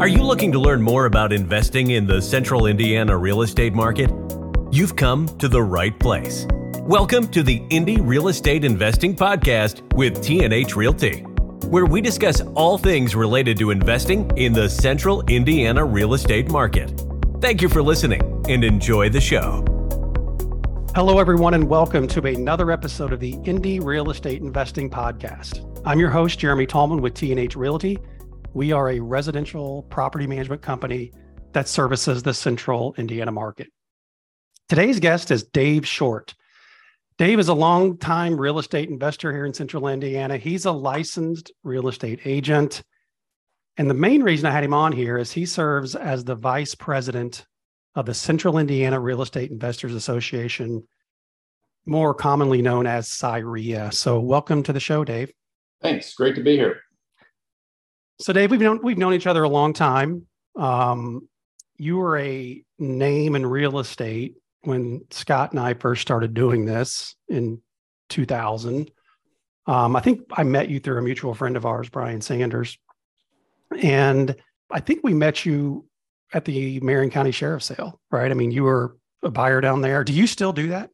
Are you looking to learn more about investing in the central Indiana real estate market? You've come to the right place. Welcome to the Indy Real Estate Investing Podcast with T&H Realty, where we discuss all things related to investing in the central Indiana real estate market. Thank you for listening and enjoy the show. Hello, everyone, and welcome to another episode of the Indy Real Estate Investing Podcast. I'm your host, Jeremy Tallman with T&H Realty we are a residential property management company that services the central Indiana market. Today's guest is Dave Short. Dave is a long-time real estate investor here in central Indiana. He's a licensed real estate agent. And the main reason I had him on here is he serves as the vice president of the Central Indiana Real Estate Investors Association, more commonly known as CIREIA. So, welcome to the show, Dave. Thanks. Great to be here. So, Dave, we've known we've known each other a long time. Um, you were a name in real estate when Scott and I first started doing this in 2000. Um, I think I met you through a mutual friend of ours, Brian Sanders, and I think we met you at the Marion County Sheriff's Sale, right? I mean, you were a buyer down there. Do you still do that?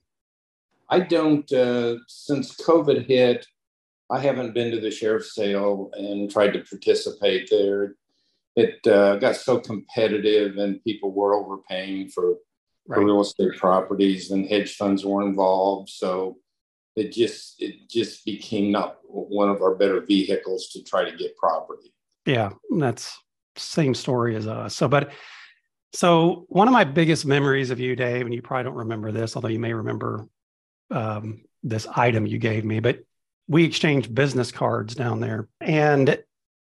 I don't. Uh, since COVID hit, I haven't been to the sheriff's sale and tried to participate there. It uh, got so competitive, and people were overpaying for, right. for real estate properties, and hedge funds were involved. So it just it just became not one of our better vehicles to try to get property. Yeah, that's same story as us. So, but so one of my biggest memories of you, Dave, and you probably don't remember this, although you may remember um, this item you gave me, but we exchanged business cards down there. And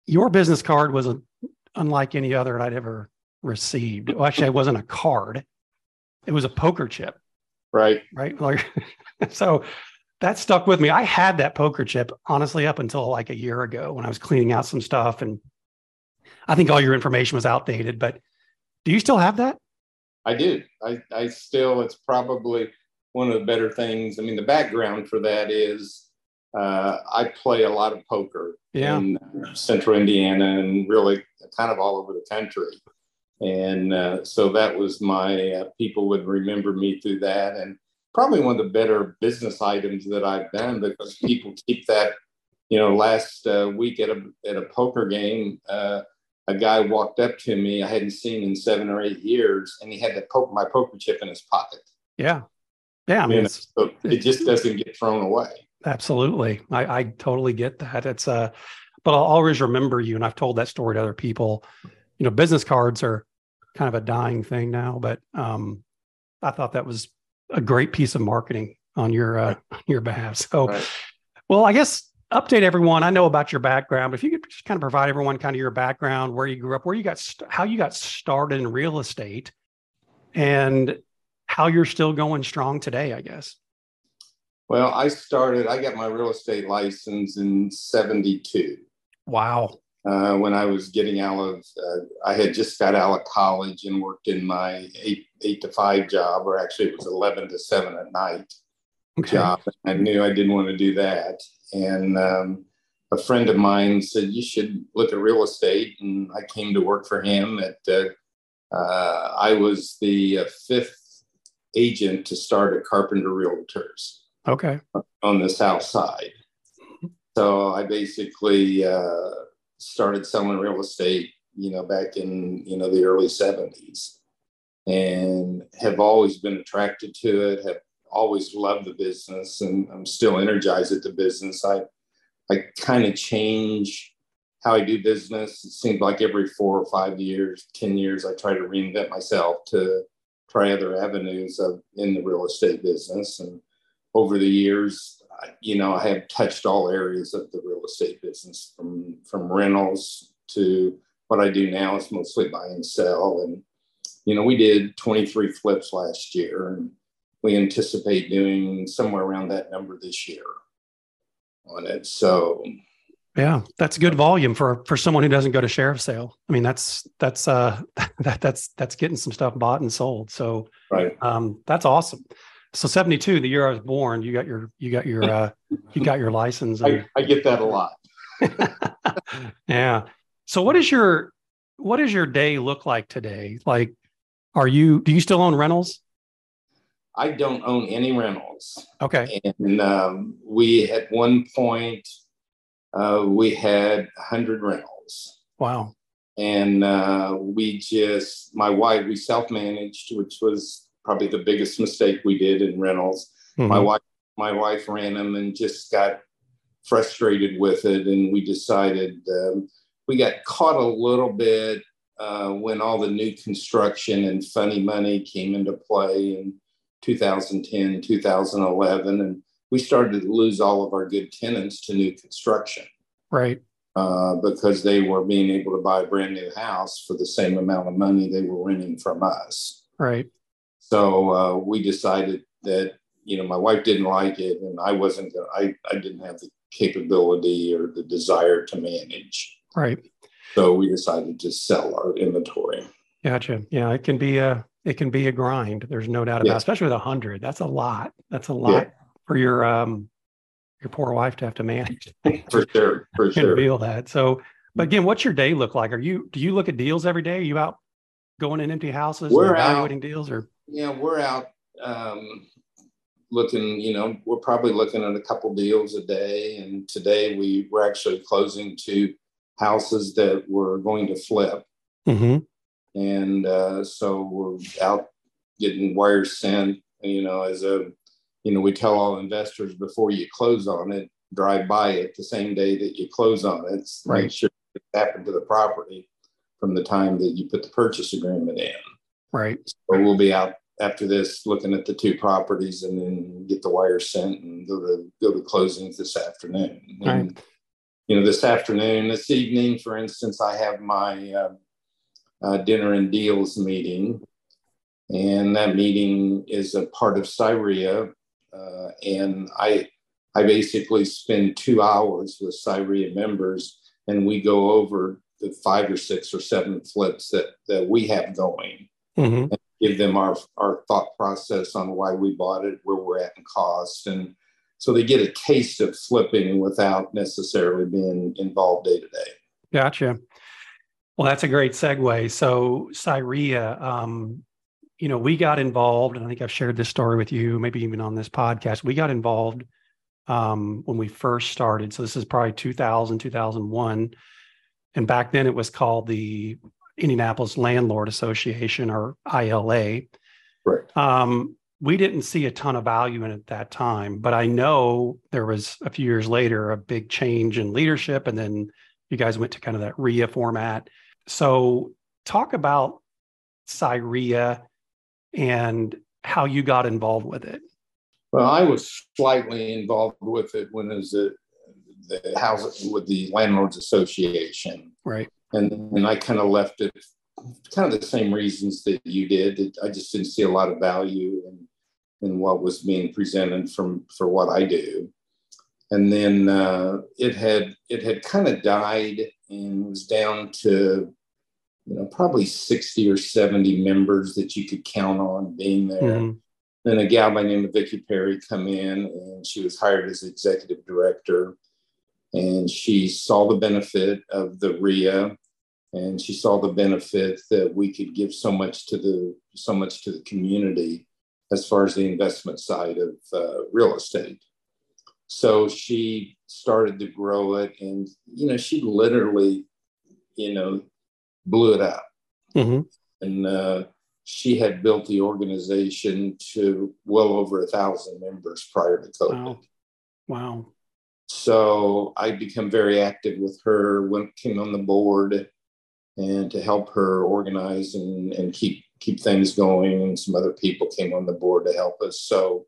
your business card was a, unlike any other I'd ever received. Well, actually, it wasn't a card, it was a poker chip. Right. Right. Like, so that stuck with me. I had that poker chip honestly up until like a year ago when I was cleaning out some stuff. And I think all your information was outdated, but do you still have that? I do. I, I still, it's probably one of the better things. I mean, the background for that is uh, I play a lot of poker yeah. in central Indiana and really kind of all over the country. And uh, so that was my, uh, people would remember me through that. And probably one of the better business items that I've done because people keep that. You know, last uh, week at a, at a poker game, uh, a guy walked up to me I hadn't seen in seven or eight years, and he had the poker, my poker chip in his pocket. Yeah. Yeah. I mean, you know, so it just doesn't get thrown away. Absolutely. I, I totally get that. It's uh, but I'll always remember you. And I've told that story to other people. You know, business cards are kind of a dying thing now, but um, I thought that was a great piece of marketing on your uh, on your behalf. So, right. well, I guess update everyone. I know about your background, but if you could just kind of provide everyone kind of your background, where you grew up, where you got, st- how you got started in real estate, and how you're still going strong today, I guess. Well, I started, I got my real estate license in 72. Wow. Uh, when I was getting out of, uh, I had just got out of college and worked in my eight, eight to five job, or actually it was 11 to seven at night okay. job. I knew I didn't want to do that. And um, a friend of mine said, You should look at real estate. And I came to work for him at, uh, uh I was the uh, fifth agent to start at Carpenter Realtors. Okay. On the south side. So I basically uh, started selling real estate, you know, back in, you know, the early 70s and have always been attracted to it, have always loved the business and I'm still energized at the business. I, I kind of change how I do business. It seems like every four or five years, 10 years, I try to reinvent myself to try other avenues of in the real estate business. And over the years, you know, I have touched all areas of the real estate business from from rentals to what I do now is mostly buy and sell. And, you know, we did 23 flips last year and we anticipate doing somewhere around that number this year on it. So yeah, that's good volume for for someone who doesn't go to sheriff sale. I mean, that's that's uh that that's that's getting some stuff bought and sold. So right. um that's awesome so 72 the year i was born you got your you got your uh you got your license and... I, I, get that a lot yeah so what is your what does your day look like today? Like, are you do you still own rentals? I don't own any rentals. Okay. And um, we at one point uh, we had hundred rentals. Wow. And uh, we just my wife we self managed, which was probably the biggest mistake we did in rentals. Mm-hmm. My wife my wife ran them and just got frustrated with it, and we decided um, we got caught a little bit uh, when all the new construction and funny money came into play in 2010, 2011, and we started to lose all of our good tenants to new construction. Right. Uh, because they were being able to buy a brand new house for the same amount of money they were renting from us. Right. So uh, we decided that you know my wife didn't like it, and I wasn't. I I didn't have the capability or the desire to manage. Right. So we decided to sell our inventory. Gotcha. Yeah, it can be a it can be a grind. There's no doubt about, it, especially with a hundred. That's a lot. That's a lot yeah. for your um your poor wife to have to manage. for sure, for sure. Feel that. So, but again, what's your day look like? Are you do you look at deals every day? Are you out going in empty houses, we're evaluating out, deals, or yeah, we're out um, looking. You know, we're probably looking at a couple deals a day, and today we we're actually closing two houses that we're going to flip. Mm-hmm. And uh, so we're out getting wires sent, you know, as a, you know, we tell all investors before you close on it, drive by it the same day that you close on it. Right. Make sure it happened to the property from the time that you put the purchase agreement in. Right. So we'll be out after this looking at the two properties and then get the wires sent and go to go to closings this afternoon. Right you know, this afternoon, this evening, for instance, I have my uh, uh, dinner and deals meeting, and that meeting is a part of CIREIA, uh, and I I basically spend two hours with CIREIA members, and we go over the five or six or seven flips that that we have going, mm-hmm. and give them our our thought process on why we bought it, where we're at in cost, and so they get a taste of flipping without necessarily being involved day to day. Gotcha. Well, that's a great segue. So CIREIA, um, you know, we got involved, and I think I've shared this story with you, maybe even on this podcast. We got involved um, when we first started. So this is probably 2000, 2001. And back then it was called the Indianapolis Landlord Association or ILA. Right. Um, we didn't see a ton of value in it at that time, but I know there was a few years later a big change in leadership, and then you guys went to kind of that RIA format. So, talk about CIREIA and how you got involved with it. Well, I was slightly involved with it when it was a, the house with the landlords association, right? And and I kind of left it kind of the same reasons that you did. I just didn't see a lot of value in, in what was being presented from for what I do. And then uh, it had it had kind of died and was down to you know probably 60 or 70 members that you could count on being there. Mm-hmm. Then a gal by the name of Vicki Perry come in and she was hired as executive director and she saw the benefit of the RIA and she saw the benefit that we could give so much to the so much to the community as far as the investment side of uh, real estate so she started to grow it and you know she literally you know blew it up mm-hmm. and uh, she had built the organization to well over a thousand members prior to covid wow, wow. So i became very active with her when came on the board and to help her organize and, and keep keep things going. And some other people came on the board to help us. So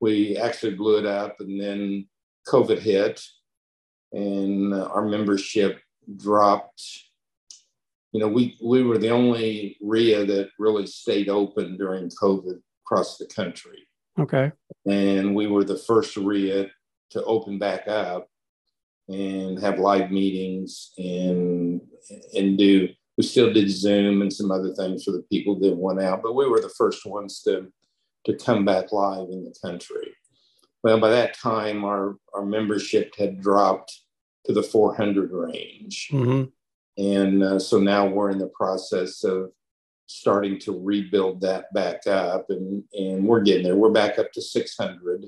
we actually blew it up, and then COVID hit, and our membership dropped. You know, we we were the only RIA that really stayed open during COVID across the country. Okay. And we were the first RIA to open back up and have live meetings and and do we still did zoom and some other things for the people that went out but we were the first ones to to come back live in the country well by that time our our membership had dropped to the 400 range mm-hmm. And uh, so now we're in the process of starting to rebuild that back up, and, and we're getting there. We're back up to 600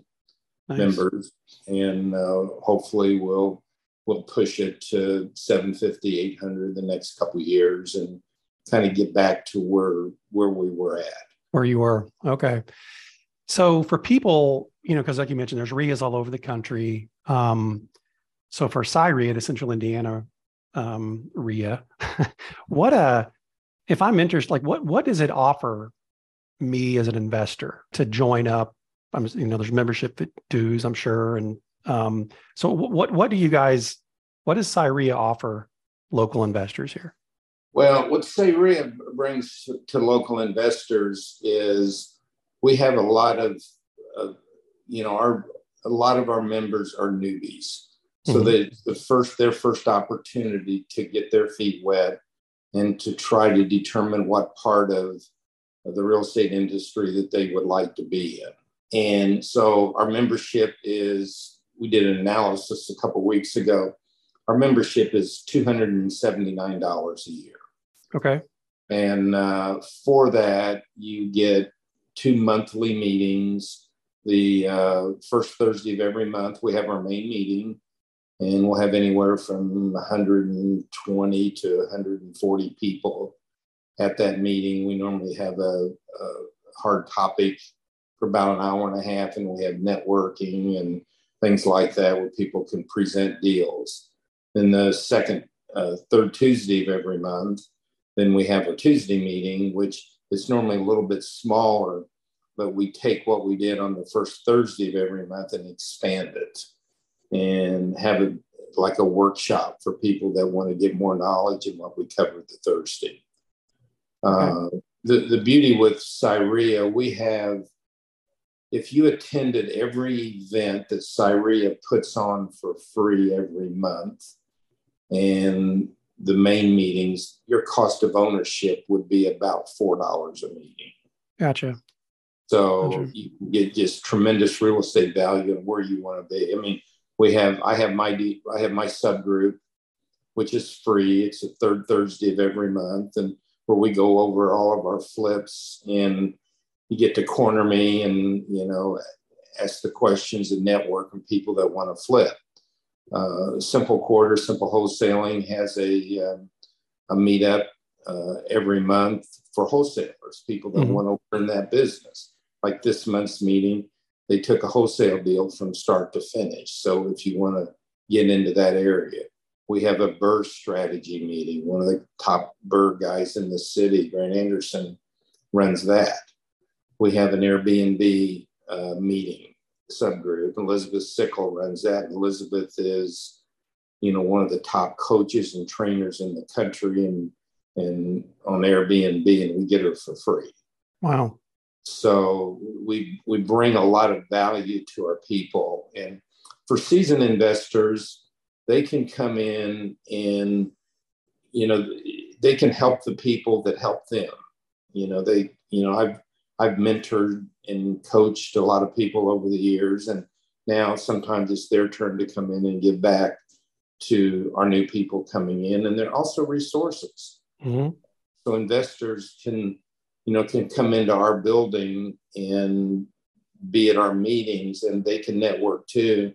nice. members, and uh, hopefully we'll we'll push it to 750, 800 the next couple years, and kind of get back to where where we were at. Where you were, okay. So for people, you know, because like you mentioned, there's RIAs all over the country. Um, so for CIREIA, the Central Indiana um, RIA, what a uh, if I'm interested, like what what does it offer me as an investor to join up? I'm you know there's membership dues, I'm sure, and um, so what what do you guys what does CIREIA offer local investors here? Well, what CIREIA brings to local investors is we have a lot of, uh, you know, our a lot of our members are newbies, so mm-hmm. they the first their first opportunity to get their feet wet and to try to determine what part of, of the real estate industry that they would like to be in. And so our membership is, we did an analysis a couple weeks ago. Our membership is $279 a year. Okay. And uh, for that, you get two monthly meetings. The uh, first Thursday of every month, we have our main meeting and we'll have anywhere from 120 to 140 people at that meeting. We normally have a, a, hard topic for about an hour and a half, and we have networking and things like that where people can present deals. Then the second, uh, third Tuesday of every month, then we have a Tuesday meeting, which is normally a little bit smaller, but we take what we did on the first Thursday of every month and expand it and have it like a workshop for people that want to get more knowledge in what we covered the Thursday. Uh, the, the beauty with CIREIA, we have, if you attended every event that CIREIA puts on for free every month and the main meetings, your cost of ownership would be about $4 a meeting. Gotcha. So gotcha. you get just tremendous real estate value and where you want to be. I mean, we have I have my I have my subgroup, which is free. It's the third Thursday of every month, and where we go over all of our flips, and you get to corner me and you know ask the questions and network and people that want to flip. Uh, simple quarter, simple wholesaling has a um, a meetup uh, every month for wholesalers, people that mm-hmm. want to learn that business. Like this month's meeting, they took a wholesale deal from start to finish. So if you want to get into that area, we have a BRRRR strategy meeting. One of the top BRRRR guys in the city, Grant Anderson, runs that. We have an Airbnb uh, meeting subgroup. Elizabeth Sickle runs that. Elizabeth is, you know, one of the top coaches and trainers in the country and and on Airbnb, and we get her for free. Wow. So we we bring a lot of value to our people. And for seasoned investors, they can come in and you know they can help the people that help them. You know, they you know I've I've mentored and coached a lot of people over the years, and now sometimes it's their turn to come in and give back to our new people coming in, and they're also resources. Mm-hmm. So investors can you know, can come into our building and be at our meetings and they can network too.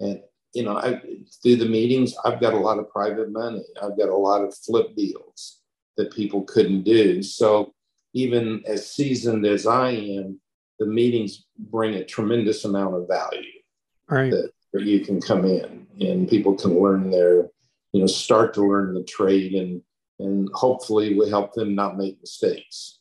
And, you know, I, through the meetings, I've got a lot of private money. I've got a lot of flip deals that people couldn't do. So even as seasoned as I am, the meetings bring a tremendous amount of value right. that, that you can come in and people can learn their, you know, start to learn the trade and, and hopefully we help them not make mistakes.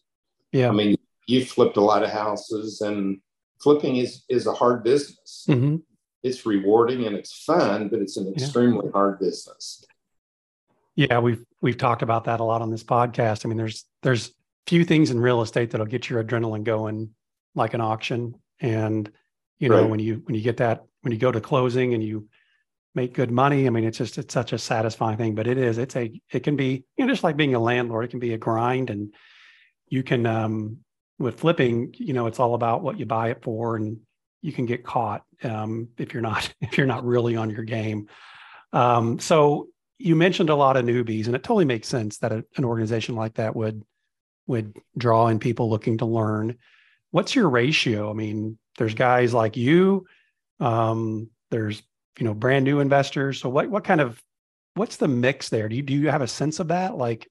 Yeah. I mean, you flipped a lot of houses and flipping is is a hard business. Mm-hmm. It's rewarding and it's fun, but it's an extremely yeah. hard business. Yeah, we've we've talked about that a lot on this podcast. I mean, there's there's few things in real estate that'll get your adrenaline going like an auction. And you know, right. when you when you get that when you go to closing and you make good money, I mean, it's just it's such a satisfying thing. But it is, it's a it can be, you know, just like being a landlord, it can be a grind and you can um, with flipping you know it's all about what you buy it for and you can get caught um, if you're not if you're not really on your game um, so you mentioned a lot of newbies, and it totally makes sense that a, an organization like that would would draw in people looking to learn. What's your ratio? I mean, there's guys like you. Um, there's you know brand new investors. So what what kind of what's the mix there? Do you do you have a sense of that? Like,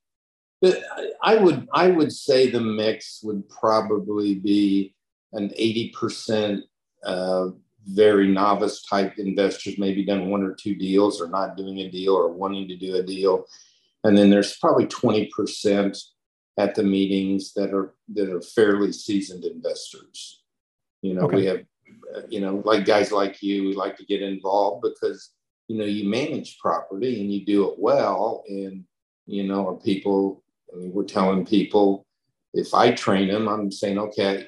I would I would say the mix would probably be an eighty percent uh, very novice type investors, maybe done one or two deals or not doing a deal or wanting to do a deal. And then there's probably 20% at the meetings that are that are fairly seasoned investors. You know, okay. we have you know, like guys like you, we like to get involved because you know you manage property and you do it well and you know are people i mean we're telling people if i train them i'm saying okay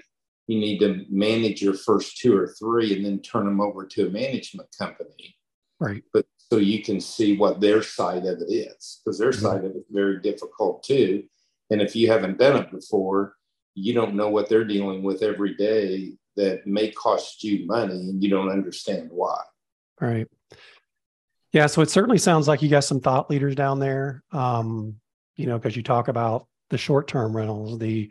you need to manage your first two or three and then turn them over to a management company. Right. But so you can see what their side of it is, because their mm-hmm. side of it is very difficult too. And if you haven't done it before, you don't know what they're dealing with every day that may cost you money and you don't understand why. Right. Yeah. So it certainly sounds like you got some thought leaders down there. Um, you know, because you talk about the short term rentals, the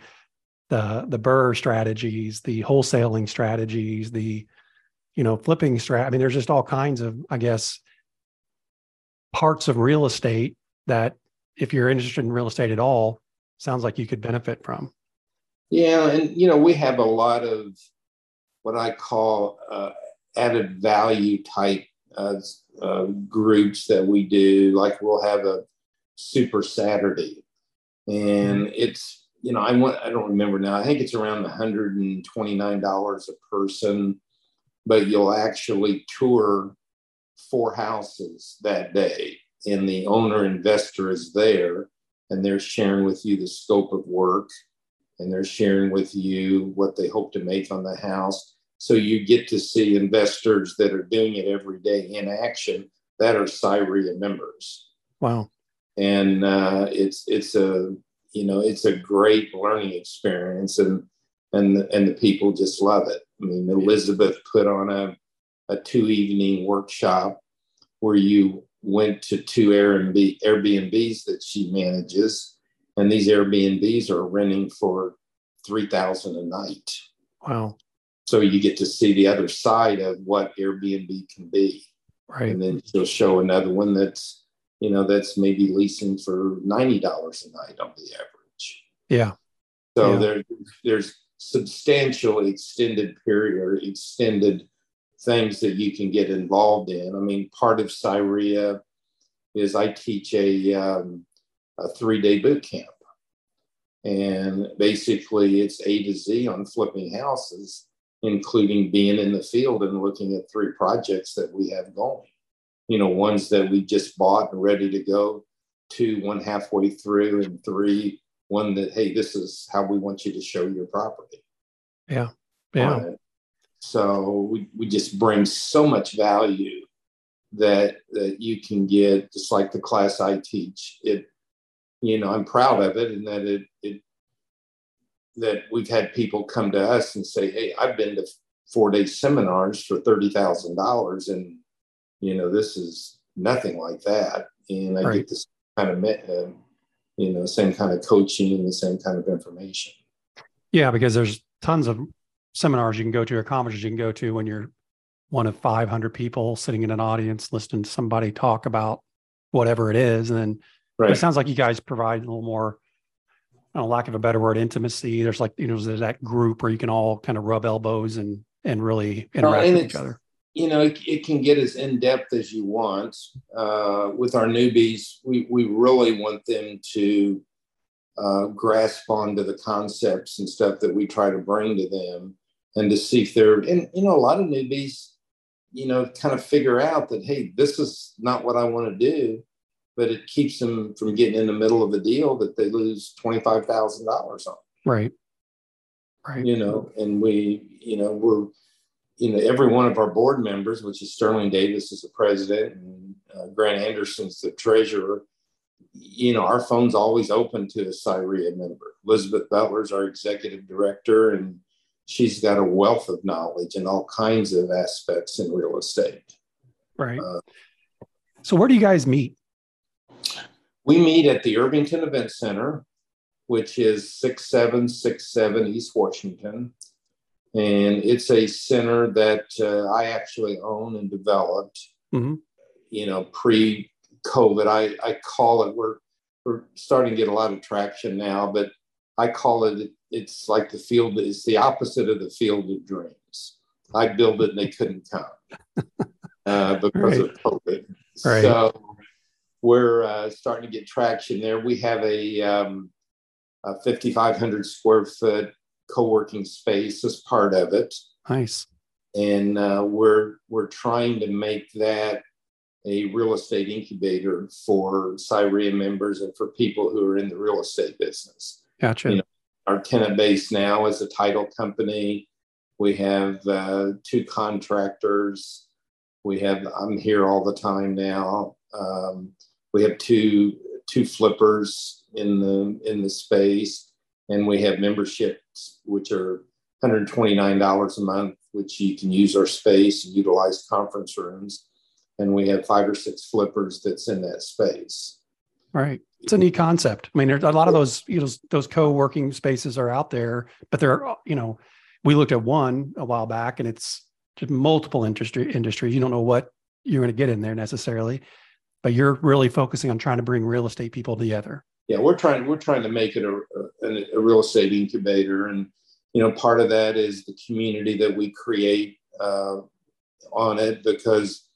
the the BRRRR strategies, the wholesaling strategies, the you know flipping strat. I mean, there's just all kinds of, I guess, parts of real estate that if you're interested in real estate at all, sounds like you could benefit from. Yeah, and you know we have a lot of what I call uh, added value type uh, uh, groups that we do. Like we'll have a Super Saturday, and mm-hmm. it's you know, I want, I don't remember now. I think it's around $129 a person, but you'll actually tour four houses that day. And the owner investor is there and they're sharing with you the scope of work and they're sharing with you what they hope to make on the house. So you get to see investors that are doing it every day in action that are CIREIA members. Wow. And uh, it's it's a you know, it's a great learning experience and and and the people just love it. I mean, Elizabeth put on a a two evening workshop where you went to two Airbnb Airbnbs that she manages, and these Airbnbs are renting for three thousand a night. Wow! So you get to see the other side of what Airbnb can be, right? And then she'll show another one that's you know, that's maybe leasing for $90 a night on the average. Yeah. So yeah. there, there's substantial extended period or extended things that you can get involved in. I mean, part of CIREIA is I teach a, um, a three day boot camp. And basically, it's A to Z on flipping houses, including being in the field and looking at three projects that we have going you know, ones that we just bought and ready to go, two, one halfway through, and three, one that, hey, this is how we want you to show your property. Yeah. Yeah. So we, we just bring so much value that that you can get just like the class I teach. It, you know, I'm proud of it and that it it that we've had people come to us and say, Hey, I've been to four day seminars for thirty thousand dollars and you know, this is nothing like that. And I right. get this kind of, uh, you know, same kind of coaching and the same kind of information. Yeah, because there's tons of seminars you can go to or conferences you can go to when you're one of 500 people sitting in an audience listening to somebody talk about whatever it is. And then right. it sounds like you guys provide a little more, I don't know, lack of a better word, intimacy. There's like, you know, there's that group where you can all kind of rub elbows and, and really interact well, and with each other you know, it, it, can get as in depth as you want. Uh, with our newbies, we, we really want them to uh, grasp onto the concepts and stuff that we try to bring to them and to see if they're, and, you know, a lot of newbies, you know, kind of figure out that, hey, this is not what I want to do, but it keeps them from getting in the middle of a deal that they lose $25,000 on. Right. Right. You know, and we, you know, we're, you know, every one of our board members, which is Sterling Davis is the president and uh, Grant Anderson's the treasurer, you know, our phone's always open to a CIREIA member. Elizabeth Butler's our executive director, and she's got a wealth of knowledge in all kinds of aspects in real estate. Right. Uh, so, where do you guys meet? We meet at the Irvington Event Center, which is 6767 East Washington. And it's a center that uh, I actually own and developed, mm-hmm. you know, pre COVID. I, I call it, we're, we're starting to get a lot of traction now, but I call it, it's like the field, it's the opposite of the field of dreams. I built it and they couldn't come uh, because right. of COVID. Right. So we're uh, starting to get traction there. We have a, um, a 5,500 square foot co-working space as part of it. Nice. And uh, we're we're trying to make that a real estate incubator for CIREIA members and for people who are in the real estate business. Gotcha. You know, our tenant base now is a title company. We have uh, two contractors. We have I'm here all the time now. Um, we have two two flippers in the in the space, and we have memberships which are $129 a month, which you can use our space and utilize conference rooms. And we have five or six flippers that's in that space. Right. It's a neat concept. I mean, there's a lot of those, you know, those co-working spaces are out there, but they're, you know, we looked at one a while back and it's multiple industry industries. You don't know what you're going to get in there necessarily, but you're really focusing on trying to bring real estate people together. Yeah, we're trying we're trying to make it a, a, a real estate incubator, and you know, part of that is the community that we create uh, on it because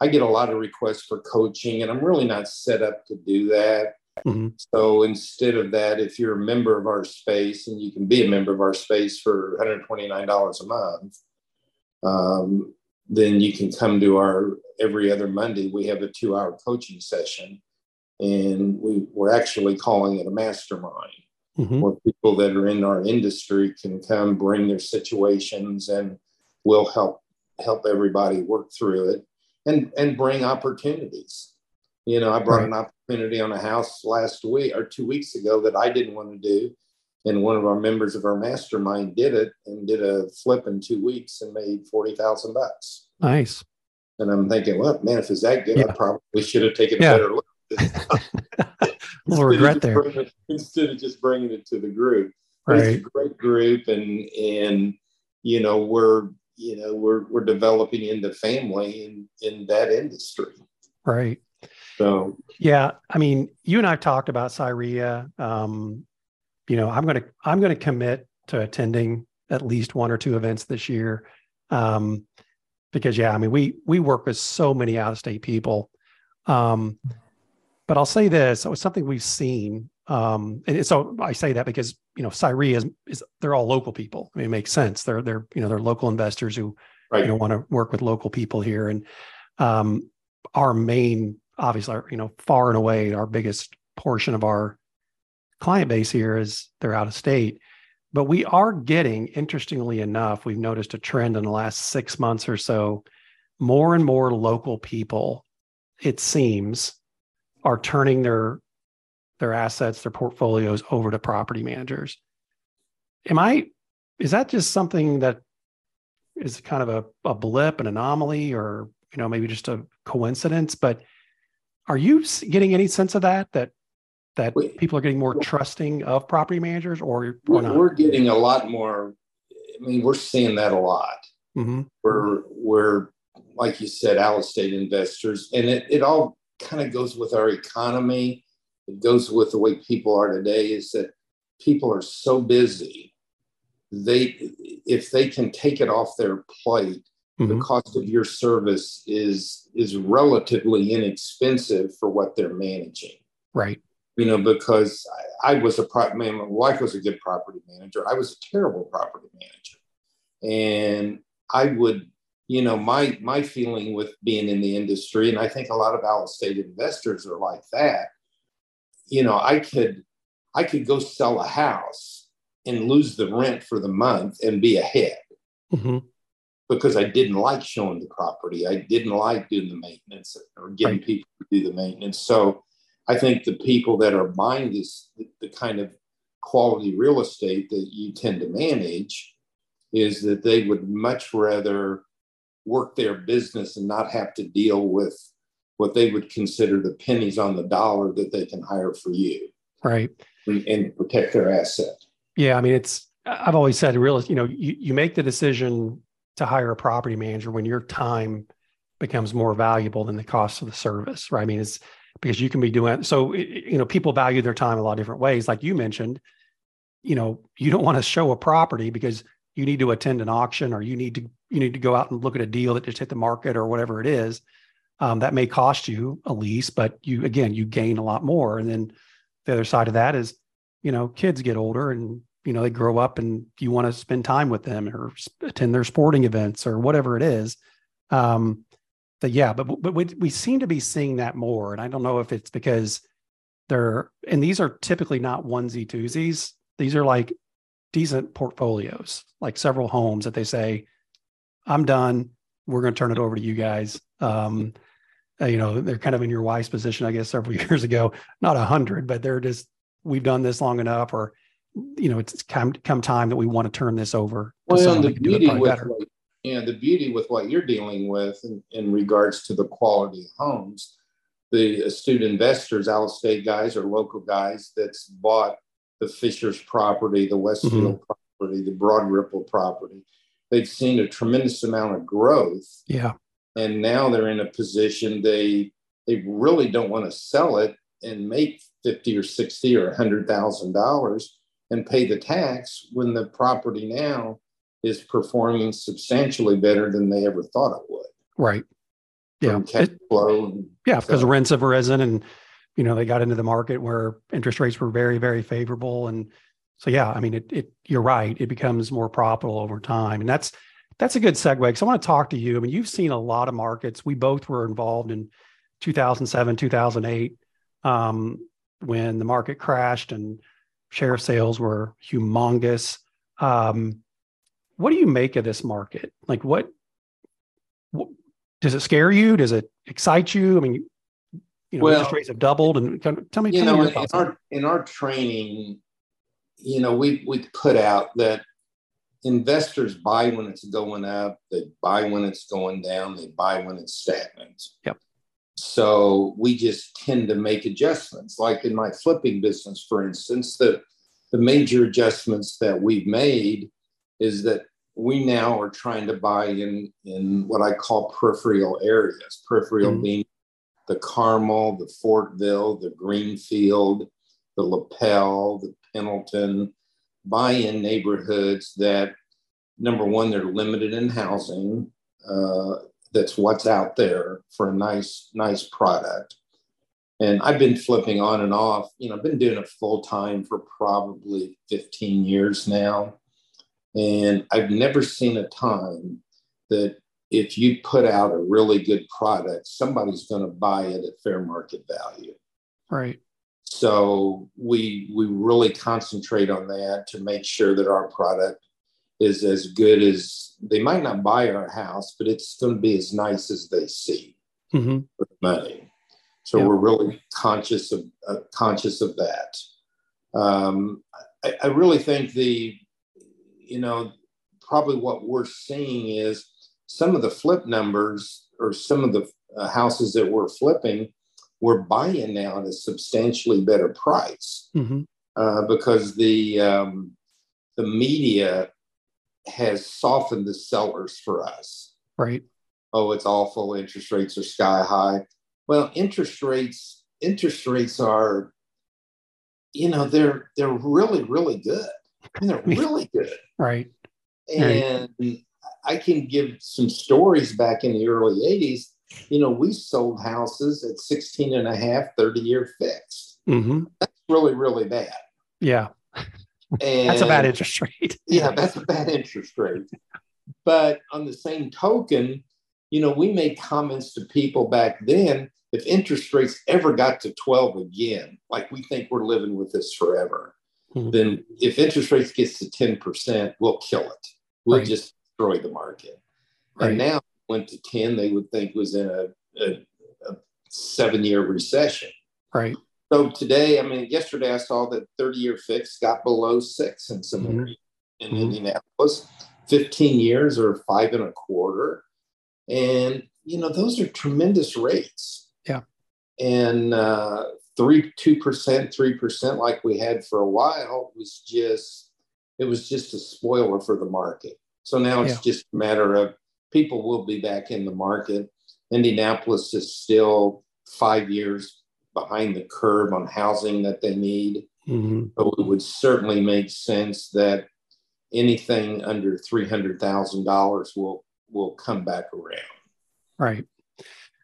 I get a lot of requests for coaching, and I'm really not set up to do that. Mm-hmm. So instead of that, if you're a member of our space, and you can be a member of our space for $129 a month, um, then you can come to our every other Monday. We have a two hour coaching session, and we, we're actually calling it a mastermind. Mm-hmm. Where people that are in our industry can come bring their situations and we'll help help everybody work through it and and bring opportunities you know, I brought right. an on a house last week or two weeks ago that I didn't want to do. And one of our members of our mastermind did it and did a flip in two weeks and made 40,000 bucks. Nice. And I'm thinking, well, man, if it's that good, yeah. I probably should have taken yeah. a better look. a little regret there. It, instead of just bringing it to the group. Right. It's a great group and, and, you know, we're, you know, we're, we're developing into family in, in that industry. Right. So yeah, I mean, you and I've talked about CIREIA. Um, you know, I'm gonna I'm gonna commit to attending at least one or two events this year. Um, because yeah, I mean, we we work with so many out of state people. Um, but I'll say this: it was something we've seen. Um, and so I say that because you know, CIREIA is, is they're all local people. I mean, it makes sense. They're they're you know they're local investors who right. you know want to work with local people here. And um, our main obviously, you know, far and away our biggest portion of our client base here is they're out of state. But we are getting, interestingly enough, we've noticed a trend in the last six months or so. More and more local people, it seems, are turning their their assets, their portfolios over to property managers. Am I? Is that just something that is kind of a, a blip, an anomaly, or you know maybe just a coincidence? But are you getting any sense of that? That that we, people are getting more trusting of property managers, or, or not? We're getting a lot more. I mean, we're seeing that a lot. Mm-hmm. We're we're like you said, out of state investors, and it it all kind of goes with our economy. It goes with the way people are today. Is that people are so busy they if they can take it off their plate mm-hmm. the cost of your service is is relatively inexpensive for what they're managing. Right. You know, because I, I was a prop man, my wife was a good property manager. I was a terrible property manager. And I would, you know, my my feeling with being in the industry, and I think a lot of out of state investors are like that. You know, I could I could go sell a house and lose the rent for the month and be ahead. Mm-hmm because I didn't like showing the property. I didn't like doing the maintenance or getting right. people to do the maintenance. So I think the people that are buying this, the, kind of quality real estate that you tend to manage, is that they would much rather work their business and not have to deal with what they would consider the pennies on the dollar that they can hire for you. Right. And, and protect their asset. Yeah. I mean, it's, I've always said, real, you know, you, you make the decision to hire a property manager when your time becomes more valuable than the cost of the service, right? I mean, it's because you can be doing so, you know, people value their time a lot of different ways. Like you mentioned, you know, you don't want to show a property because you need to attend an auction or you need to you need to go out and look at a deal that just hit the market or whatever it is um, that may cost you a lease but you again you gain a lot more and then the other side of that is you know kids get older and you know they grow up and you want to spend time with them or attend their sporting events or whatever it is um that yeah but but we, we seem to be seeing that more and i don't know if it's because they're and these are typically not onesie twosies these are like decent portfolios like several homes that they say I'm done. We're going to turn it over to you guys. Um, uh, you know, they're kind of in your wife's position, I guess, several years ago. Not a hundred, but they're just we've done this long enough, or you know, it's come come time that we want to turn this over. well, the beauty with what, yeah, the beauty with what you're dealing with in, in regards to the quality of homes, the astute investors, out of state guys or local guys that's bought the Fishers property, the Westfield mm-hmm. property, the Broad Ripple property they've seen a tremendous amount of growth. Yeah. And now they're in a position they they really don't want to sell it and make 50 or 60 or $100,000 and pay the tax when the property now is performing substantially better than they ever thought it would. Right. Yeah. Cash flow. Yeah, because rents have risen and you know they got into the market where interest rates were very very favorable and so yeah, I mean, it, it you're right. It becomes more profitable over time, and that's that's a good segue because I want to talk to you. I mean, you've seen a lot of markets. We both were involved in 2007, 2008, um, when the market crashed and share sales were humongous. Um, what do you make of this market? Like, what, what does it scare you? Does it excite you? I mean, you know, well, interest rates have doubled, and tell me. You tell know, in our in our training, you know, we we put out that investors buy when it's going up, they buy when it's going down, they buy when it's stagnant. Yep. So we just tend to make adjustments. Like in my flipping business, for instance, the the major adjustments that we've made is that we now are trying to buy in in what I call peripheral areas. Peripheral mm-hmm. being the Carmel, the Fortville, the Greenfield, the Lapel, the Pendleton, buy in neighborhoods that, number one, they're limited in housing. Uh, that's what's out there for a nice, nice product. And I've been flipping on and off. You know, I've been doing it full time for probably 15 years now. And I've never seen a time that if you put out a really good product, somebody's going to buy it at fair market value. Right. So we we really concentrate on that to make sure that our product is as good as they might not buy our house, but it's going to be as nice as they see mm-hmm. for the money. So yeah. we're really conscious of uh, conscious of that. Um, I, I really think the you know probably what we're seeing is some of the flip numbers or some of the uh, houses that we're flipping we're buying now at a substantially better price mm-hmm. uh, because the um, the media has softened the sellers for us. Right. Oh, it's awful. Interest rates are sky high. Well, interest rates interest rates are, you know, they're they're really really good. They're really good. Right. And right. I can give some stories back in the early 80s you know, we sold houses at 16 and a half, 30 year fixed. Mm-hmm. That's really, really bad. Yeah. And that's a bad interest rate. yeah, that's a bad interest rate. But on the same token, you know, we made comments to people back then if interest rates ever got to 12 again, like we think we're living with this forever, mm-hmm. then if interest rates gets to 10%, we'll kill it. We'll right. just destroy the market. Right. And now went to 10, they would think was in a, a, a seven year recession. Right. So today, I mean, yesterday I saw that 30 year fix got below six in some mm-hmm. in mm-hmm. Indianapolis. 15 years or five and a quarter. And, you know, those are tremendous rates. Yeah. And uh, three, two percent, three percent, like we had for a while, was just it was just a spoiler for the market. So now it's yeah. just a matter of people will be back in the market. Indianapolis is still five years behind the curve on housing that they need. Mm-hmm. But it would certainly make sense that anything under three hundred thousand dollars will will come back around. Right.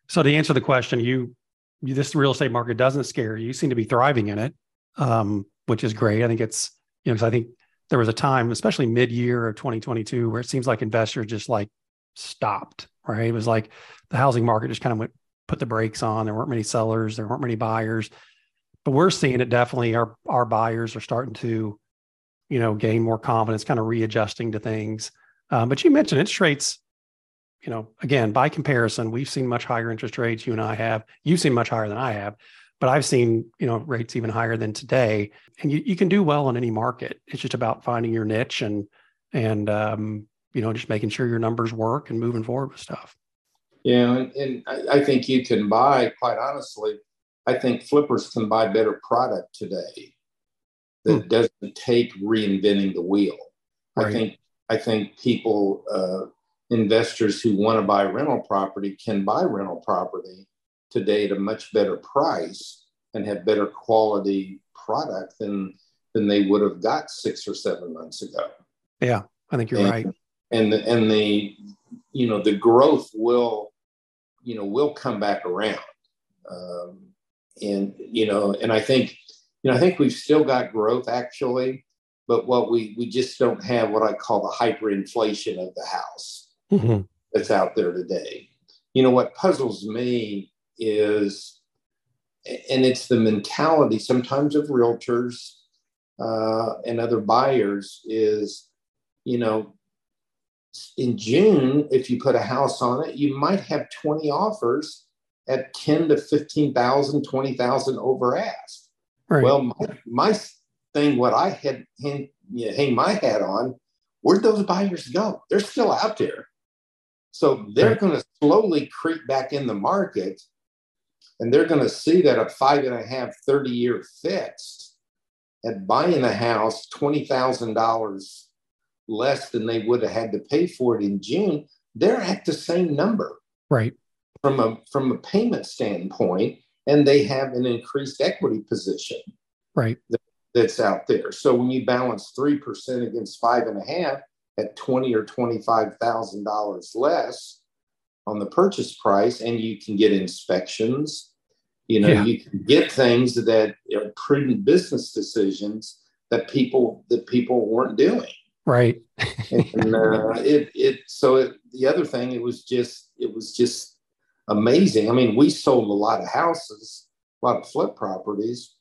So to answer the question, you, you this real estate market doesn't scare you. You seem to be thriving in it, um, which is great. I think it's you know because I think there was a time, especially mid year of 2022, where it seems like investors just like stopped. Right. It was like the housing market just kind of went put the brakes on. There weren't many sellers. There weren't many buyers. But we're seeing it definitely. Our our buyers are starting to, you know, gain more confidence, kind of readjusting to things. Um, but you mentioned interest rates. You know, again, by comparison, we've seen much higher interest rates. You and I have. You've seen much higher than I have, but I've seen you know rates even higher than today. And you you can do well in any market. It's just about finding your niche and and um, you know just making sure your numbers work and moving forward with stuff. Yeah, and, and I, I think you can buy, quite honestly, I think flippers can buy better product today that hmm. doesn't take reinventing the wheel. Right. I think I think people, uh, investors who want to buy rental property can buy rental property today at a much better price and have better quality product than than they would have got six or seven months ago. Yeah, I think you're and, right. And the, and the you know the growth will you know will come back around um, and you know and i think you know i think we've still got growth actually but what we we just don't have what i call the hyperinflation of the house mm-hmm. that's out there today you know what puzzles me is and it's the mentality sometimes of realtors uh, and other buyers is you know in June, if you put a house on it, you might have 20 offers at 10 to 15,000, 20,000 over ask. Right. Well, my, my, thing, what I had hang, you know, hang my hat on, where'd those buyers go? They're still out there. So they're right. going to slowly creep back in the market and they're going to see that a five and a half, 30 year fixed at buying a house, $20,000 less than they would have had to pay for it in June, they're at the same number. Right. From a from a payment standpoint, and they have an increased equity position. Right. That, that's out there. So when you balance three percent against five and a half at twenty or twenty five thousand dollars less on the purchase price, and you can get inspections. You know, yeah. you can get things that are prudent business decisions that people that people weren't doing. Right. and uh, it it so it, the other thing it was just it was just amazing. I mean, we sold a lot of houses, a lot of flip properties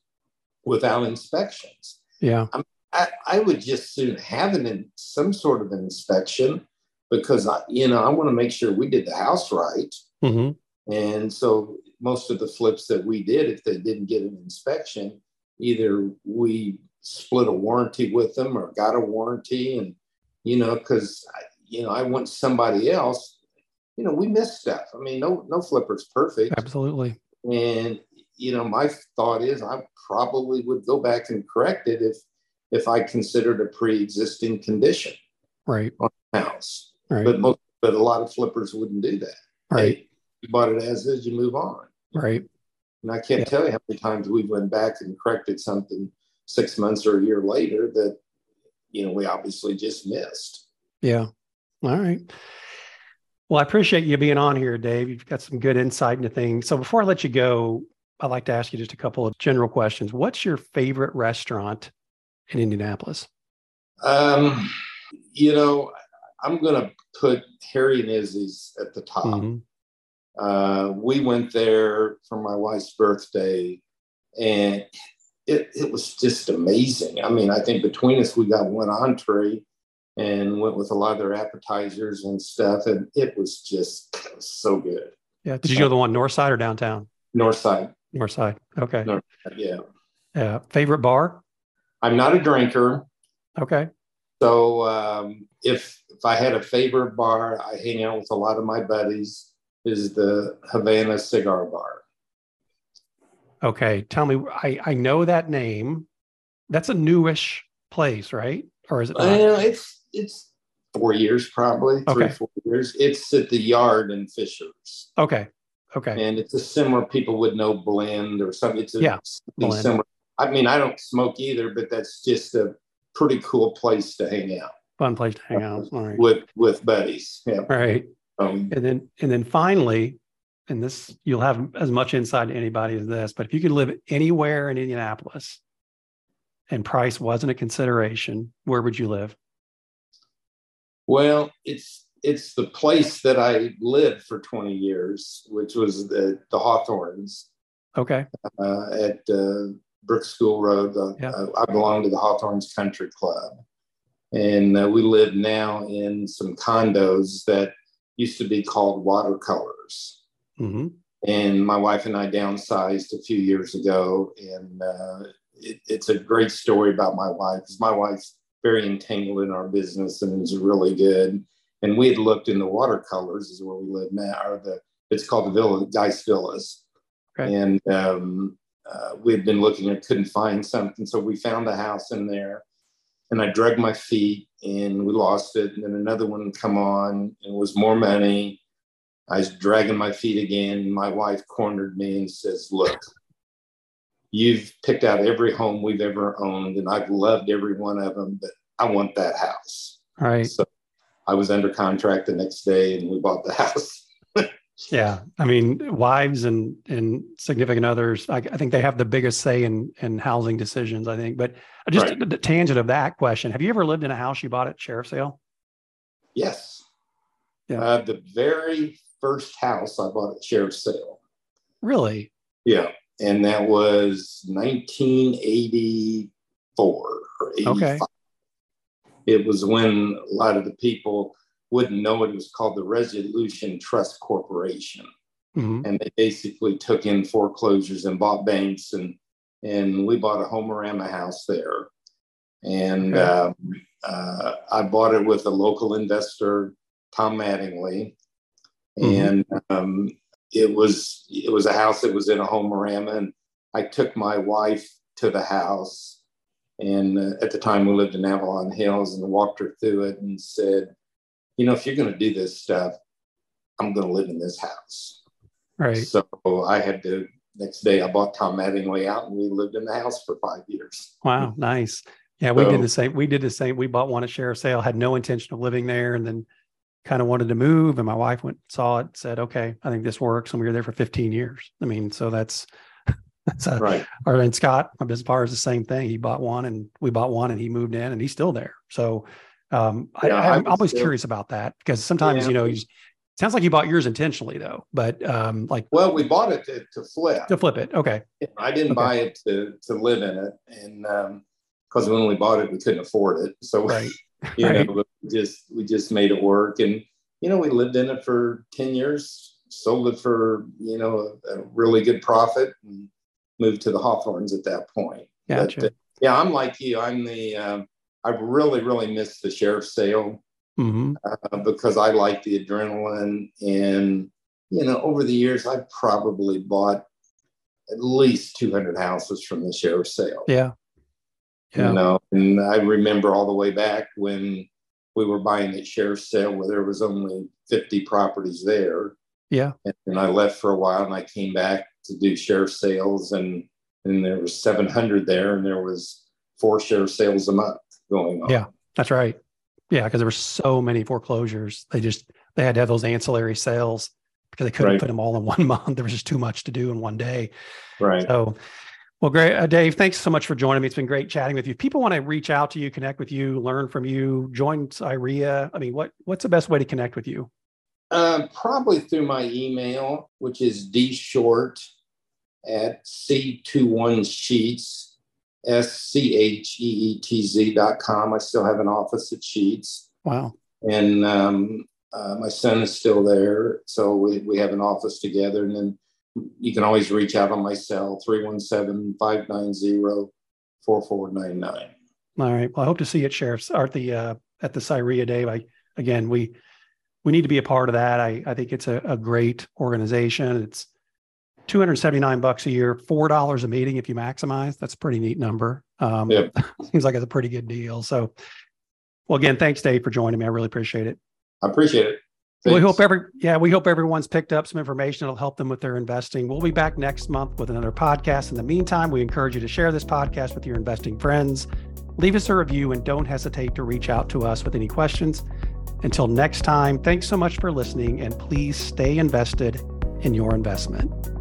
without inspections. Yeah. I, I, I would just soon have an some sort of an inspection because I you know I want to make sure we did the house right. Mm-hmm. And so most of the flips that we did, if they didn't get an inspection, either we split a warranty with them or got a warranty and you know because you know i want somebody else you know we miss stuff. I mean no no flipper's perfect. Absolutely. And you know my thought is i probably would go back and correct it if if i considered a pre-existing condition right. on the house. Right. But most but a lot of flippers wouldn't do that. Right. hey, you bought it as is you move on. Right. And i can't yeah. tell you how many times we've went back and corrected something six months or a year later that you know we obviously just missed. Yeah. All right. Well i appreciate you being on here dave. You've got some good insight into things. So before i let you go i'd like to ask you just a couple of general questions. What's your favorite restaurant in indianapolis? Um you know i'm going to put harry and izzy's at the top. Mm-hmm. uh, we went there for my wife's birthday and it, it was just amazing. I mean, I think between us, we got one entree and went with a lot of their appetizers and stuff. And it was just it was so good. Yeah. Did you go to the one north side or downtown? North side. North side. Okay. North side, yeah. Yeah. Favorite bar? I'm not a drinker. Okay. So um, if if I had a favorite bar, I hang out with a lot of my buddies. Is the Havana Cigar Bar. Okay, tell me. I I know that name. That's a newish place, right? Or is it? Well, it's it's four years probably, three Okay. four years. It's at the Yard in Fishers, Okay, okay, and it's a similar. People would know blend or something. It's a, Yeah, Blend. similar. I mean, I don't smoke either, but that's just a pretty cool place to hang out fun place to hang out. All right, with with buddies. Yeah. all right. Um, And then and then finally, and this you'll have as much insight to anybody as this, but if you could live anywhere in Indianapolis and price wasn't a consideration, where would you live? Well, it's it's the place that I lived for 20 years, which was the the Hawthorns Okay. uh, at uh, Brooks School Road. Uh, Yeah. uh, I belong to the Hawthorns Country Club, and uh, we live now in some condos that used to be called watercolors. Hmm And my wife and I downsized a few years ago, and uh, it, it's a great story about my wife because my wife's very entangled in our business and is really good. And we had looked in the watercolors, is where we live now, or the it's called the Villa Dice Villas, Okay. and um, uh, we had been looking and couldn't find something, so we found a house in there. And I dragged my feet, and we lost it. And then another one come on, and it was more money. I was dragging my feet again. My wife cornered me and says, Look, you've picked out every home we've ever owned, and I've loved every one of them, but I want that house. Right. So I was under contract the next day and we bought the house. Yeah. I mean, wives and and significant others, I, I think they have the biggest say in in housing decisions, I think. But just Right. a tangent of that question. Have you ever lived in a house you bought at sheriff sale? Yes. Yeah. Uh, the very first house I bought at Sheriff's Sale. Really? Yeah. And that was 1984 or 85. Okay. It was when a lot of the people wouldn't know it. It was called the Resolution Trust Corporation. hmm and they basically took in foreclosures and bought banks and and we bought a Homearama house there and Okay. um, uh, i bought it with a local investor tom mattingly Mhm. and um, it was it was a house that was in a Homearama and i took my wife to the house and uh, at the time we lived in avalon hills and walked her through it and said you know if you're going to do this stuff i'm going to live in this house Right. so I had to next day I bought Tom Mattingly out and we lived in the house for five years. Wow, nice. Yeah, we did the same. We did the same. We bought one at sheriff sale, had no intention of living there, and then kind of wanted to move. And my wife went, saw it, said, "Okay, I think this works." And we were there for 15 years. I mean, so that's that's a, Right. or and Scott, my business partner, is the same thing. He bought one, and we bought one, and he moved in, and he's still there. So um, Yeah, I, was always still- curious about that because sometimes Yeah. you know, you, sounds like you bought yours intentionally though, but um, like Well, we bought it to, to flip. to flip it. Okay, I didn't Okay. buy it to, to live in it. And because when we bought it, we couldn't afford it. So, right. you right. know, just, we just made it work. And, you know, we lived in it for 10 years, sold it for, you know, a, a really good profit and moved to the Hawthorns at that point. Gotcha. But, uh, yeah, I'm like you. I'm the, um, I really, really missed the sheriff's sale. hmm uh, because I like the adrenaline. And, you know, over the years, I've probably bought at least 200 houses from the sheriff's sale. Yeah. Yeah. You know, and I remember all the way back when we were buying at sheriff's sale where there was only 50 properties there. Yeah. And, and I left for a while and I came back to do sheriff sales and and there was 700 there and there was four sheriff sales a month going on. Yeah. That's right. Yeah, because there were so many foreclosures. They just they had to have those ancillary sales because they couldn't Right. put them all in one month. There was just too much to do in one day. Right. So, well, great, uh, Dave. Thanks so much for joining me. It's been great chatting with you. If people want to reach out to you, connect with you, learn from you, join CIREIA. I mean, what what's the best way to connect with you? Um, probably through my email, which is dshort at C21 Scheetz, S C H E E T Z dot com. I still have an office at Scheetz. Wow. And um, uh, my son is still there. So we, we have an office together. And then you can always reach out on my cell, 317 590 4499. All right. Well, I hope to see you at Sheriff's or at the uh, at the CIREIA, Dave. I again, we we need to be a part of that. I I think it's a, a great organization. It's 279 bucks a year, $4 a meeting if you maximize. That's a pretty neat number. Um, Yep. Seems like it's a pretty good deal. So, well, again, thanks, Dave, for joining me. I really appreciate it. I appreciate it. We hope every yeah, we hope everyone's picked up some information that'll help them with their investing. We'll be back next month with another podcast. In the meantime, we encourage you to share this podcast with your investing friends. Leave us a review and don't hesitate to reach out to us with any questions. Until next time, thanks so much for listening and please stay invested in your investment.